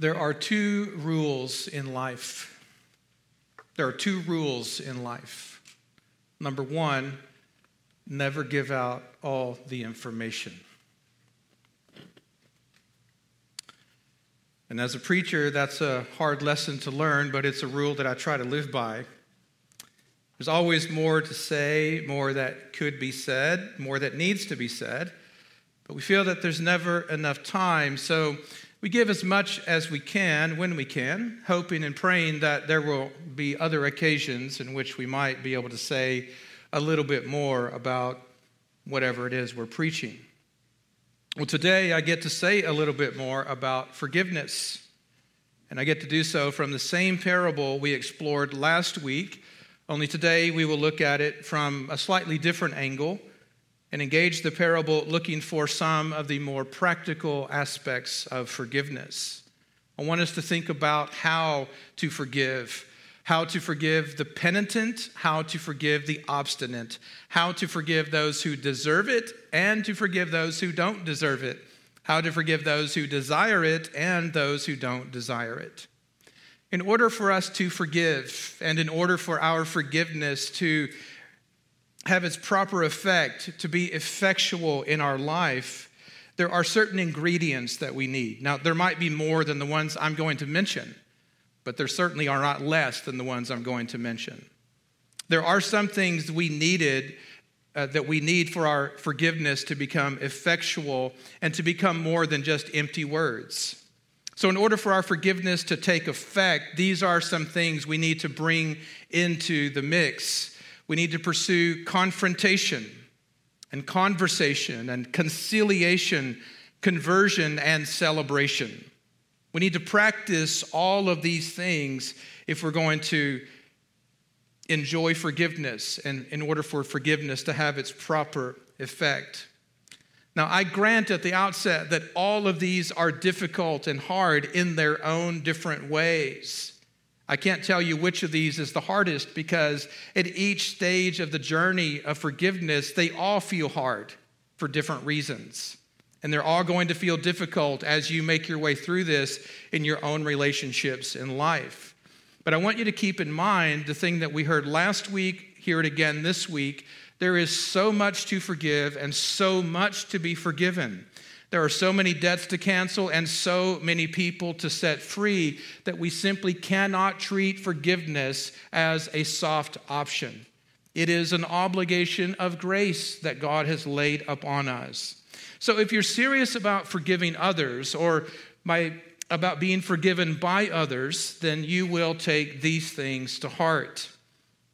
There are two rules in life. There are two rules in life. Number one, never give out all the information. And as a preacher, that's a hard lesson to learn, but it's a rule that I try to live by. There's always more to say, more that could be said, more that needs to be said, but we feel that there's never enough time. So we give as much as we can when we can, hoping and praying that there will be other occasions in which we might be able to say a little bit more about whatever it is we're preaching. Well, today I get to say a little bit more about forgiveness. And I get to do so from the same parable we explored last week, only today we will look at it from a slightly different angle and engage the parable looking for some of the more practical aspects of forgiveness. I want us to think about how to forgive, how to forgive the penitent, how to forgive the obstinate, how to forgive those who deserve it and to forgive those who don't deserve it, how to forgive those who desire it and those who don't desire it. In order for us to forgive and in order for our forgiveness to have its proper effect, to be effectual in our life, there are certain ingredients that we need. Now, there might be more than the ones I'm going to mention, but there certainly are not less than the ones I'm going to mention. There are some things we needed uh, that we need for our forgiveness to become effectual and to become more than just empty words. So, in order for our forgiveness to take effect, these are some things we need to bring into the mix we need to pursue confrontation and conversation and conciliation, conversion and celebration. We need to practice all of these things if we're going to enjoy forgiveness and in order for forgiveness to have its proper effect. Now, I grant at the outset that all of these are difficult and hard in their own different ways. I can't tell you which of these is the hardest because at each stage of the journey of forgiveness, they all feel hard for different reasons. And they're all going to feel difficult as you make your way through this in your own relationships in life. But I want you to keep in mind the thing that we heard last week, hear it again this week. There is so much to forgive and so much to be forgiven. There are so many debts to cancel and so many people to set free that we simply cannot treat forgiveness as a soft option. It is an obligation of grace that God has laid upon us. So if you're serious about forgiving others or about being forgiven by others, then you will take these things to heart.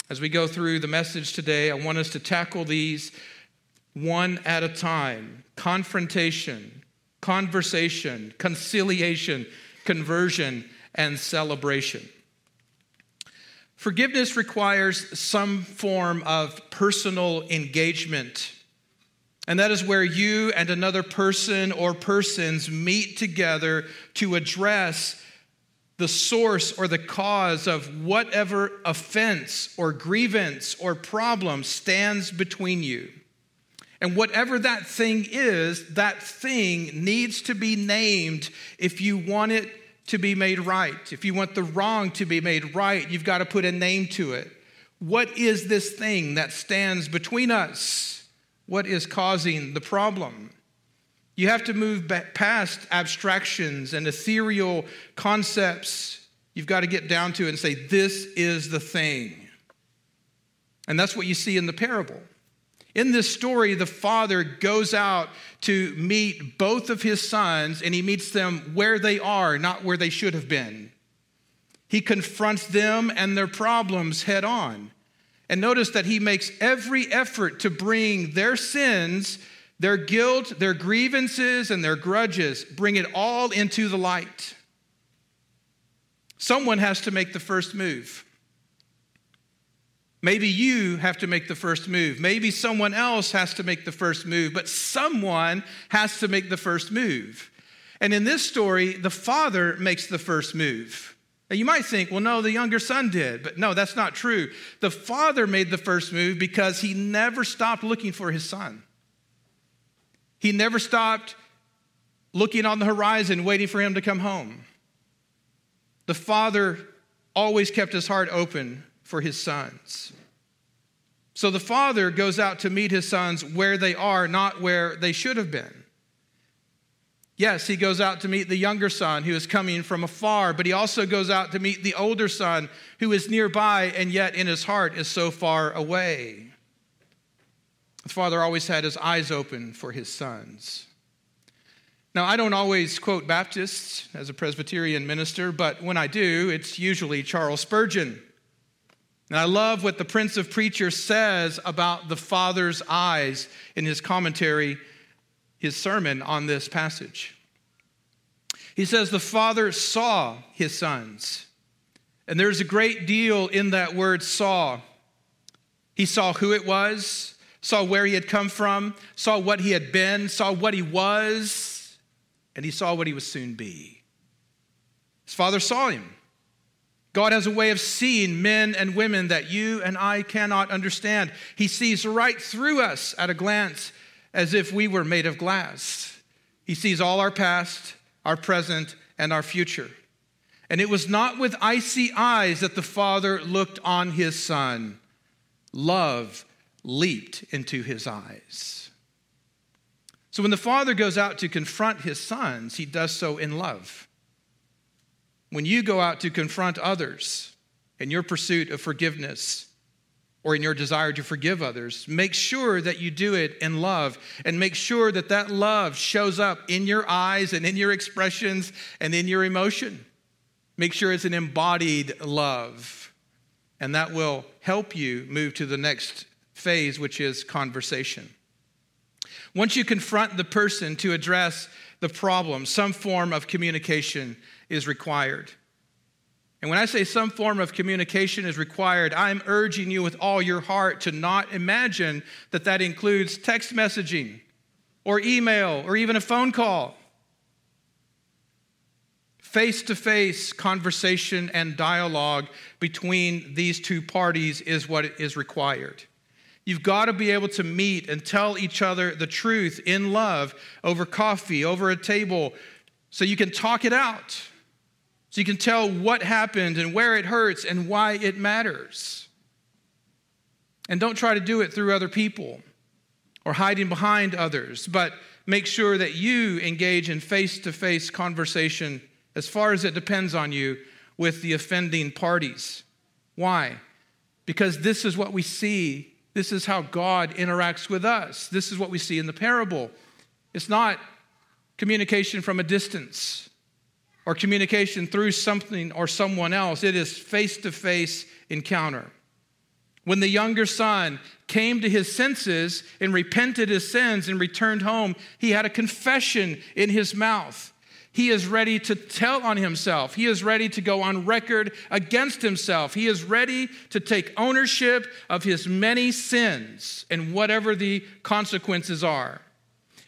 As we go through the message today, I want us to tackle these one at a time confrontation, conversation, conciliation, conversion, and celebration. Forgiveness requires some form of personal engagement. And that is where you and another person or persons meet together to address the source or the cause of whatever offense or grievance or problem stands between you. And whatever that thing is, that thing needs to be named if you want it to be made right. If you want the wrong to be made right, you've got to put a name to it. What is this thing that stands between us? What is causing the problem? You have to move past abstractions and ethereal concepts. You've got to get down to it and say, This is the thing. And that's what you see in the parable. In this story, the father goes out to meet both of his sons, and he meets them where they are, not where they should have been. He confronts them and their problems head on. And notice that he makes every effort to bring their sins, their guilt, their grievances, and their grudges, bring it all into the light. Someone has to make the first move. Maybe you have to make the first move. Maybe someone else has to make the first move, but someone has to make the first move. And in this story, the father makes the first move. Now you might think, well, no, the younger son did, but no, that's not true. The father made the first move because he never stopped looking for his son. He never stopped looking on the horizon, waiting for him to come home. the Father always kept his heart open for his sons. So the Father goes out to meet his sons where they are, not where they should have been. Yes, he goes out to meet the younger son who is coming from afar, but he also goes out to meet the older son who is nearby and yet in his heart is so far away. The father always had his eyes open for his sons. Now, I don't always quote Baptists as a Presbyterian minister, but when I do, it's usually Charles Spurgeon. And I love what the Prince of Preachers says about the Father's eyes in his commentary his sermon on this passage. He says, The Father saw his sons. And there's a great deal in that word saw. He saw who it was, saw where he had come from, saw what he had been, saw what he was, and he saw what he would soon be. His father saw him. God has a way of seeing men and women that you and I cannot understand. He sees right through us at a glance as if we were made of glass. He sees all our past, our present, and our future. And it was not with icy eyes that the Father looked on his Son. Love leaped into his eyes. So when the Father goes out to confront his sons, he does so in love. When you go out to confront others in your pursuit of forgiveness, or in your desire to forgive others, make sure that you do it in love and make sure that that love shows up in your eyes and in your expressions and in your emotion. Make sure it's an embodied love, and that will help you move to the next phase, which is conversation. Once you confront the person to address the problem, some form of communication is required. And when I say some form of communication is required, I'm urging you with all your heart to not imagine that that includes text messaging or email or even a phone call. Face to face conversation and dialogue between these two parties is what is required. You've got to be able to meet and tell each other the truth in love over coffee, over a table, so you can talk it out. So you can tell what happened and where it hurts and why it matters. And don't try to do it through other people or hiding behind others, but make sure that you engage in face to face conversation as far as it depends on you with the offending parties. Why? Because this is what we see. This is how God interacts with us. This is what we see in the parable. It's not communication from a distance or communication through something or someone else. It is face to face encounter. When the younger son came to his senses and repented his sins and returned home, he had a confession in his mouth. He is ready to tell on himself. He is ready to go on record against himself. He is ready to take ownership of his many sins and whatever the consequences are.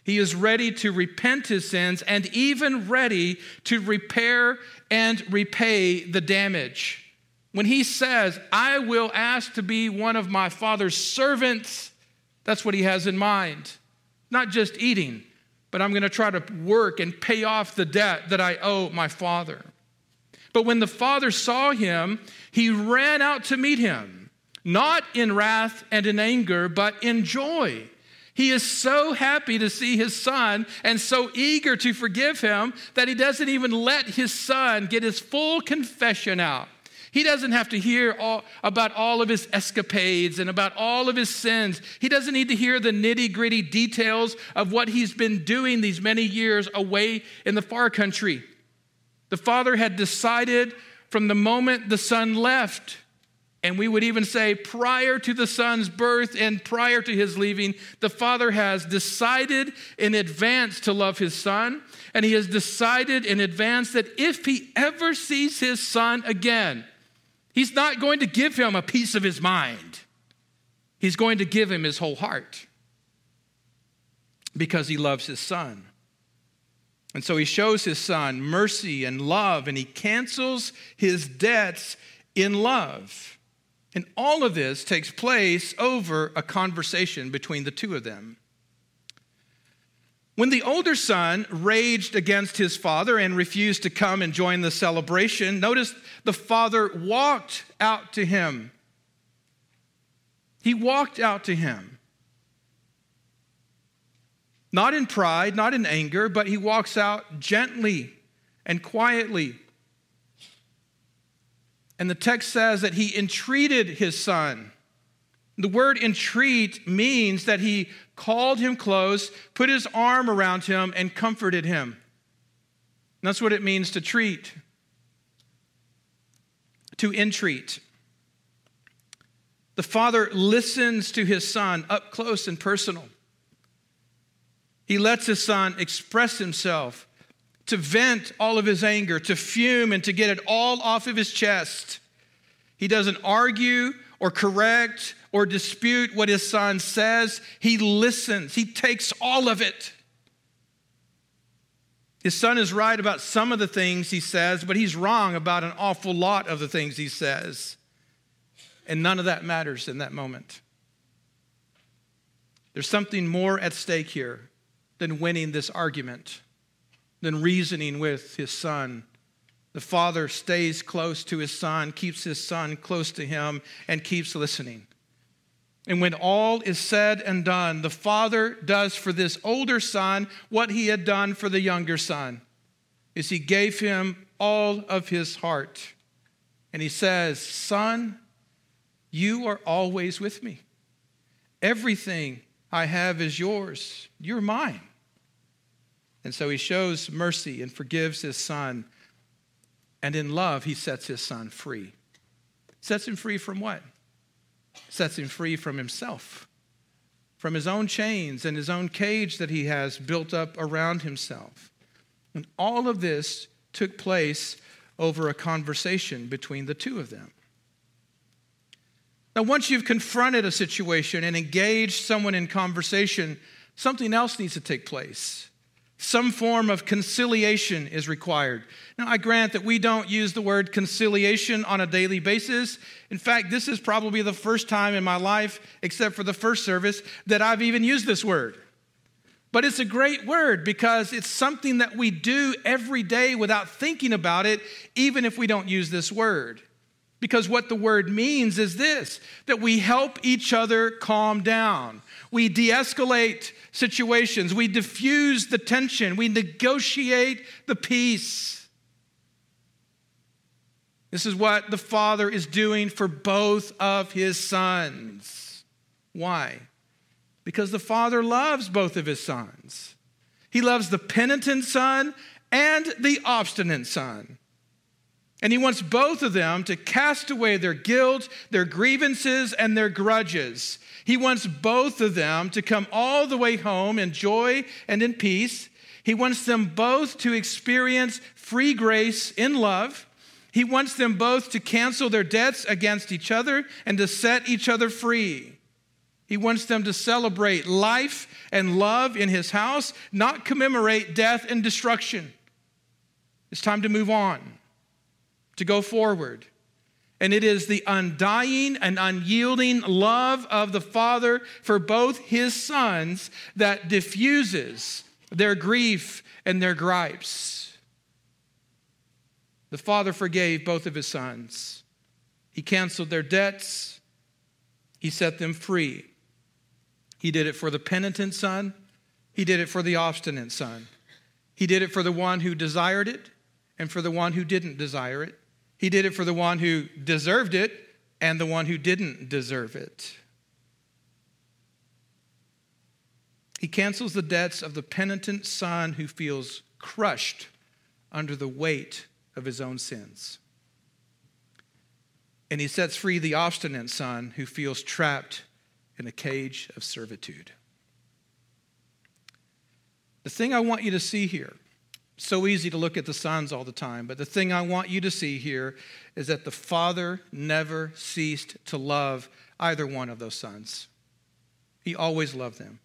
He is ready to repent his sins and even ready to repair and repay the damage. When he says, I will ask to be one of my father's servants, that's what he has in mind. Not just eating, but I'm going to try to work and pay off the debt that I owe my father. But when the father saw him, he ran out to meet him, not in wrath and in anger, but in joy. He is so happy to see his son and so eager to forgive him that he doesn't even let his son get his full confession out. He doesn't have to hear all, about all of his escapades and about all of his sins. He doesn't need to hear the nitty gritty details of what he's been doing these many years away in the far country. The father had decided from the moment the son left and we would even say, prior to the son's birth and prior to his leaving, the father has decided in advance to love his son. And he has decided in advance that if he ever sees his son again, he's not going to give him a piece of his mind, he's going to give him his whole heart because he loves his son. And so he shows his son mercy and love, and he cancels his debts in love. And all of this takes place over a conversation between the two of them. When the older son raged against his father and refused to come and join the celebration, notice the father walked out to him. He walked out to him. Not in pride, not in anger, but he walks out gently and quietly. And the text says that he entreated his son. The word entreat means that he called him close, put his arm around him, and comforted him. That's what it means to treat, to entreat. The father listens to his son up close and personal. He lets his son express himself, to vent all of his anger, to fume, and to get it all off of his chest. He doesn't argue or correct or dispute what his son says. He listens, he takes all of it. His son is right about some of the things he says, but he's wrong about an awful lot of the things he says. And none of that matters in that moment. There's something more at stake here than winning this argument, than reasoning with his son the father stays close to his son, keeps his son close to him, and keeps listening. And when all is said and done, the father does for this older son what he had done for the younger son. Is he gave him all of his heart. And he says, "Son, you are always with me. Everything I have is yours. You're mine." And so he shows mercy and forgives his son and in love, he sets his son free. Sets him free from what? Sets him free from himself, from his own chains and his own cage that he has built up around himself. And all of this took place over a conversation between the two of them. Now, once you've confronted a situation and engaged someone in conversation, something else needs to take place. Some form of conciliation is required. Now, I grant that we don't use the word conciliation on a daily basis. In fact, this is probably the first time in my life, except for the first service, that I've even used this word. But it's a great word because it's something that we do every day without thinking about it, even if we don't use this word. Because what the word means is this that we help each other calm down. We de escalate situations. We diffuse the tension. We negotiate the peace. This is what the Father is doing for both of his sons. Why? Because the Father loves both of his sons. He loves the penitent son and the obstinate son. And he wants both of them to cast away their guilt, their grievances, and their grudges. He wants both of them to come all the way home in joy and in peace. He wants them both to experience free grace in love. He wants them both to cancel their debts against each other and to set each other free. He wants them to celebrate life and love in his house, not commemorate death and destruction. It's time to move on to go forward. And it is the undying and unyielding love of the Father for both his sons that diffuses their grief and their gripes. The Father forgave both of his sons. He canceled their debts. He set them free. He did it for the penitent son. He did it for the obstinate son. He did it for the one who desired it and for the one who didn't desire it. He did it for the one who deserved it and the one who didn't deserve it. He cancels the debts of the penitent son who feels crushed under the weight of his own sins. And he sets free the obstinate son who feels trapped in a cage of servitude. The thing I want you to see here so easy to look at the sons all the time, but the thing I want you to see here is that the father never ceased to love either one of those sons. He always loved them.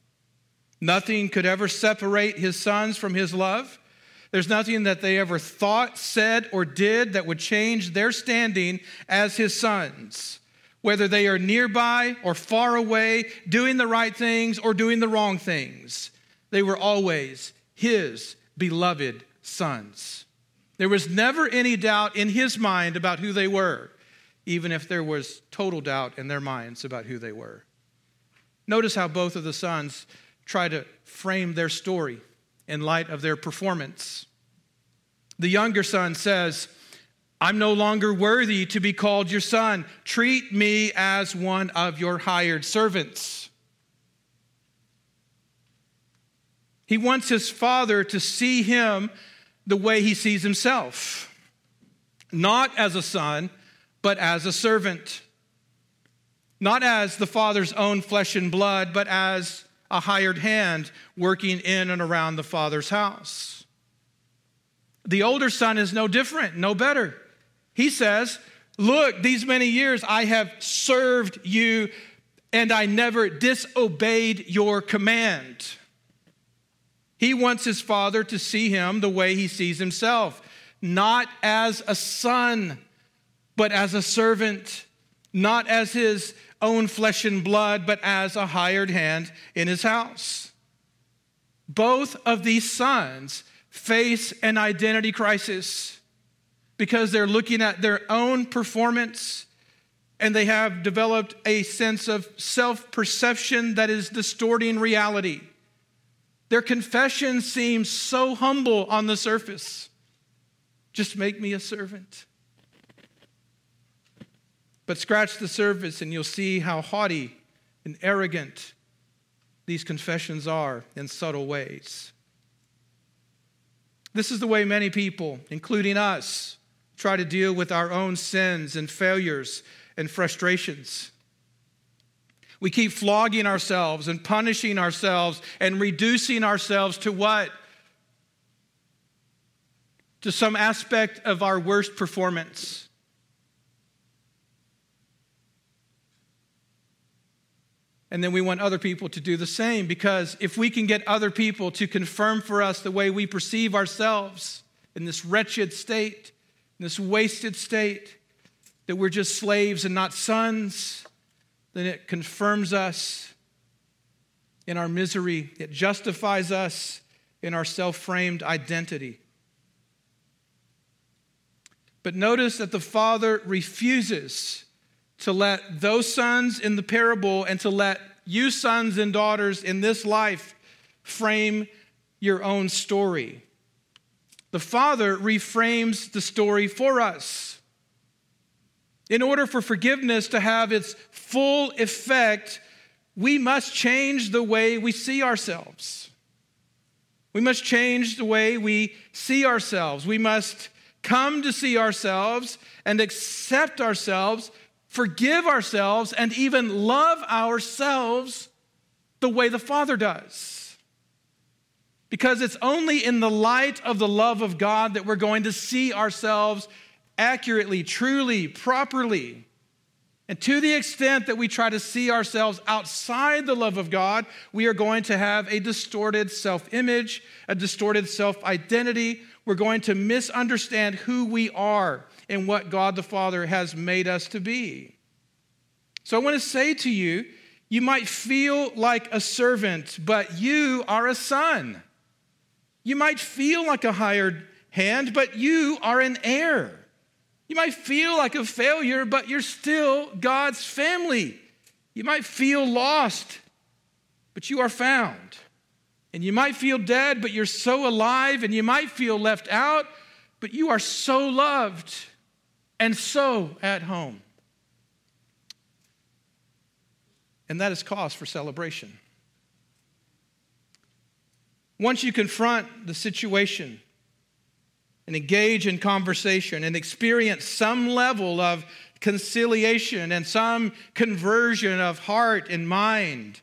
Nothing could ever separate his sons from his love. There's nothing that they ever thought, said, or did that would change their standing as his sons, whether they are nearby or far away, doing the right things or doing the wrong things. They were always his beloved sons. There was never any doubt in his mind about who they were, even if there was total doubt in their minds about who they were. Notice how both of the sons try to frame their story in light of their performance. The younger son says, I'm no longer worthy to be called your son. Treat me as one of your hired servants. He wants his father to see him the way he sees himself, not as a son, but as a servant. Not as the father's own flesh and blood, but as a hired hand working in and around the father's house. The older son is no different, no better. He says, Look, these many years I have served you and I never disobeyed your command. He wants his father to see him the way he sees himself, not as a son, but as a servant, not as his own flesh and blood, but as a hired hand in his house. Both of these sons face an identity crisis because they're looking at their own performance and they have developed a sense of self perception that is distorting reality. Their confession seems so humble on the surface. Just make me a servant. But scratch the surface and you'll see how haughty and arrogant these confessions are in subtle ways. This is the way many people, including us, try to deal with our own sins and failures and frustrations. We keep flogging ourselves and punishing ourselves and reducing ourselves to what? To some aspect of our worst performance. And then we want other people to do the same because if we can get other people to confirm for us the way we perceive ourselves in this wretched state, in this wasted state, that we're just slaves and not sons, then it confirms us in our misery. It justifies us in our self framed identity. But notice that the Father refuses to let those sons in the parable and to let you sons and daughters in this life frame your own story. The Father reframes the story for us. In order for forgiveness to have its full effect, we must change the way we see ourselves. We must change the way we see ourselves. We must come to see ourselves and accept ourselves forgive ourselves, and even love ourselves the way the Father does. Because it's only in the light of the love of God that we're going to see ourselves accurately, truly, properly. And to the extent that we try to see ourselves outside the love of God, we are going to have a distorted self image, a distorted self identity. We're going to misunderstand who we are and what God the Father has made us to be. So I want to say to you, you might feel like a servant, but you are a son. You might feel like a hired hand, but you are an heir. You might feel like a failure, but you're still God's family. You might feel lost, but you are found. And you might feel dead, but you're so alive. And you might feel left out, but you are so loved and so at home. And that is cause for celebration. Once you confront the situation and engage in conversation and experience some level of conciliation and some conversion of heart and mind,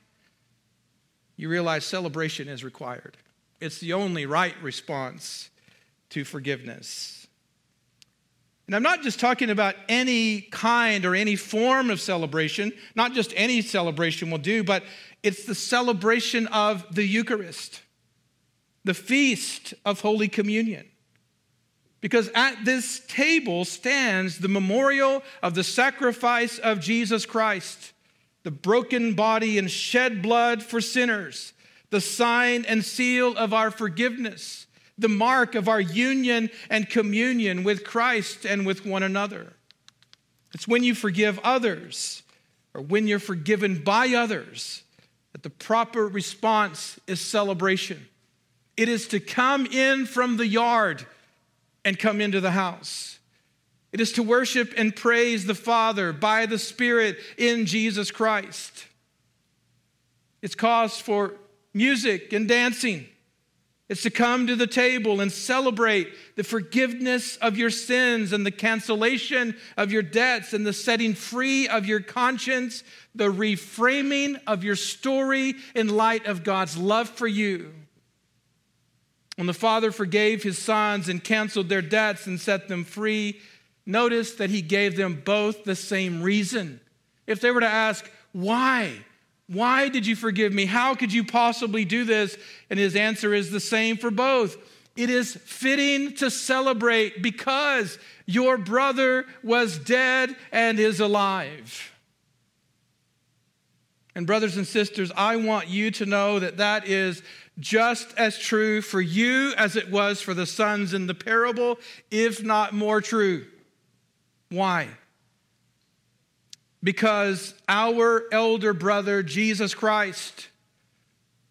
you realize celebration is required. It's the only right response to forgiveness. And I'm not just talking about any kind or any form of celebration, not just any celebration will do, but it's the celebration of the Eucharist, the feast of Holy Communion. Because at this table stands the memorial of the sacrifice of Jesus Christ, the broken body and shed blood for sinners, the sign and seal of our forgiveness, the mark of our union and communion with Christ and with one another. It's when you forgive others or when you're forgiven by others that the proper response is celebration. It is to come in from the yard and come into the house. It is to worship and praise the Father by the Spirit in Jesus Christ. It's cause for music and dancing. It's to come to the table and celebrate the forgiveness of your sins and the cancellation of your debts and the setting free of your conscience, the reframing of your story in light of God's love for you. When the Father forgave his sons and canceled their debts and set them free, notice that he gave them both the same reason. If they were to ask, why? Why did you forgive me? How could you possibly do this? And his answer is the same for both. It is fitting to celebrate because your brother was dead and is alive. And, brothers and sisters, I want you to know that that is just as true for you as it was for the sons in the parable, if not more true. Why? because our elder brother, Jesus Christ,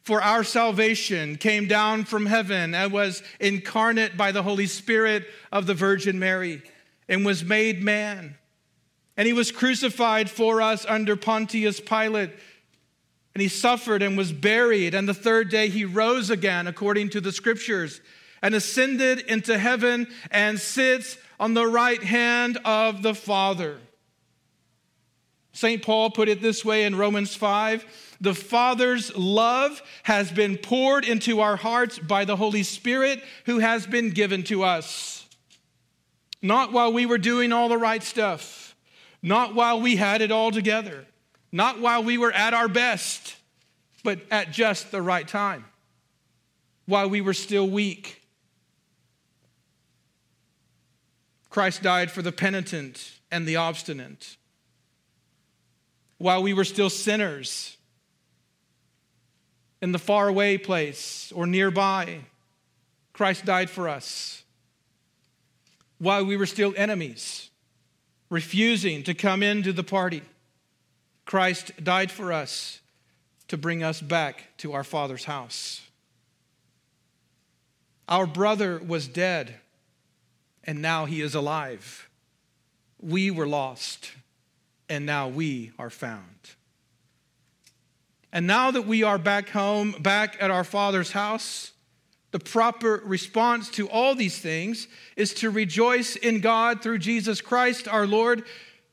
for our salvation, came down from heaven and was incarnate by the Holy Spirit of the Virgin Mary and was made man. And he was crucified for us under Pontius Pilate. And he suffered and was buried. And the third day he rose again, according to the scriptures, and ascended into heaven and sits on the right hand of the Father. St. Paul put it this way in Romans 5 The Father's love has been poured into our hearts by the Holy Spirit who has been given to us. Not while we were doing all the right stuff, not while we had it all together, not while we were at our best, but at just the right time, while we were still weak. Christ died for the penitent and the obstinate while we were still sinners in the faraway place or nearby. Christ died for us. While we were still enemies, refusing to come into the party, Christ died for us to bring us back to our Father's house. Our brother was dead, and now he is alive. We were lost and now we are found. And now that we are back home, back at our Father's house, the proper response to all these things is to rejoice in God through Jesus Christ our Lord,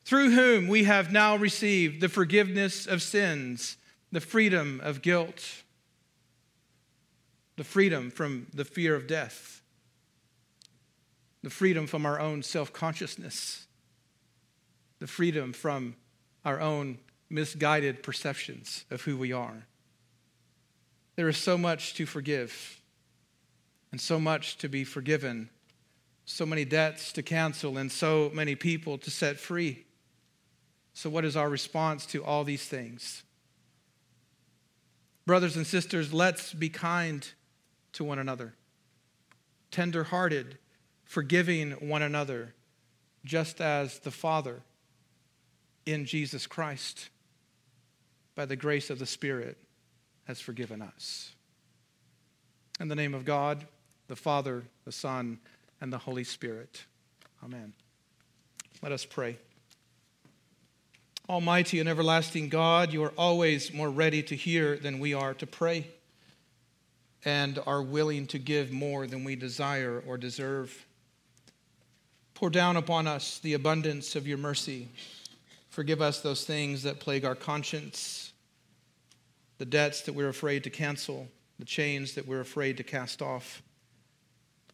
through whom we have now received the forgiveness of sins, the freedom of guilt, the freedom from the fear of death, the freedom from our own self consciousness the freedom from our own misguided perceptions of who we are. There is so much to forgive and so much to be forgiven, so many debts to cancel, and so many people to set free. So, what is our response to all these things? Brothers and sisters, let's be kind to one another, tender hearted, forgiving one another, just as the Father in Jesus Christ, by the grace of the Spirit, has forgiven us. In the name of God, the Father, the Son, and the Holy Spirit. Amen. Let us pray. Almighty and everlasting God, you are always more ready to hear than we are to pray, and are willing to give more than we desire or deserve. Pour down upon us the abundance of your mercy Forgive us those things that plague our conscience, the debts that we're afraid to cancel, the chains that we're afraid to cast off.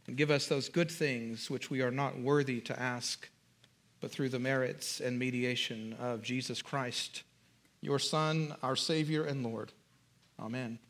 And give us those good things which we are not worthy to ask, but through the merits and mediation of Jesus Christ, your Son, our Savior and Lord. Amen.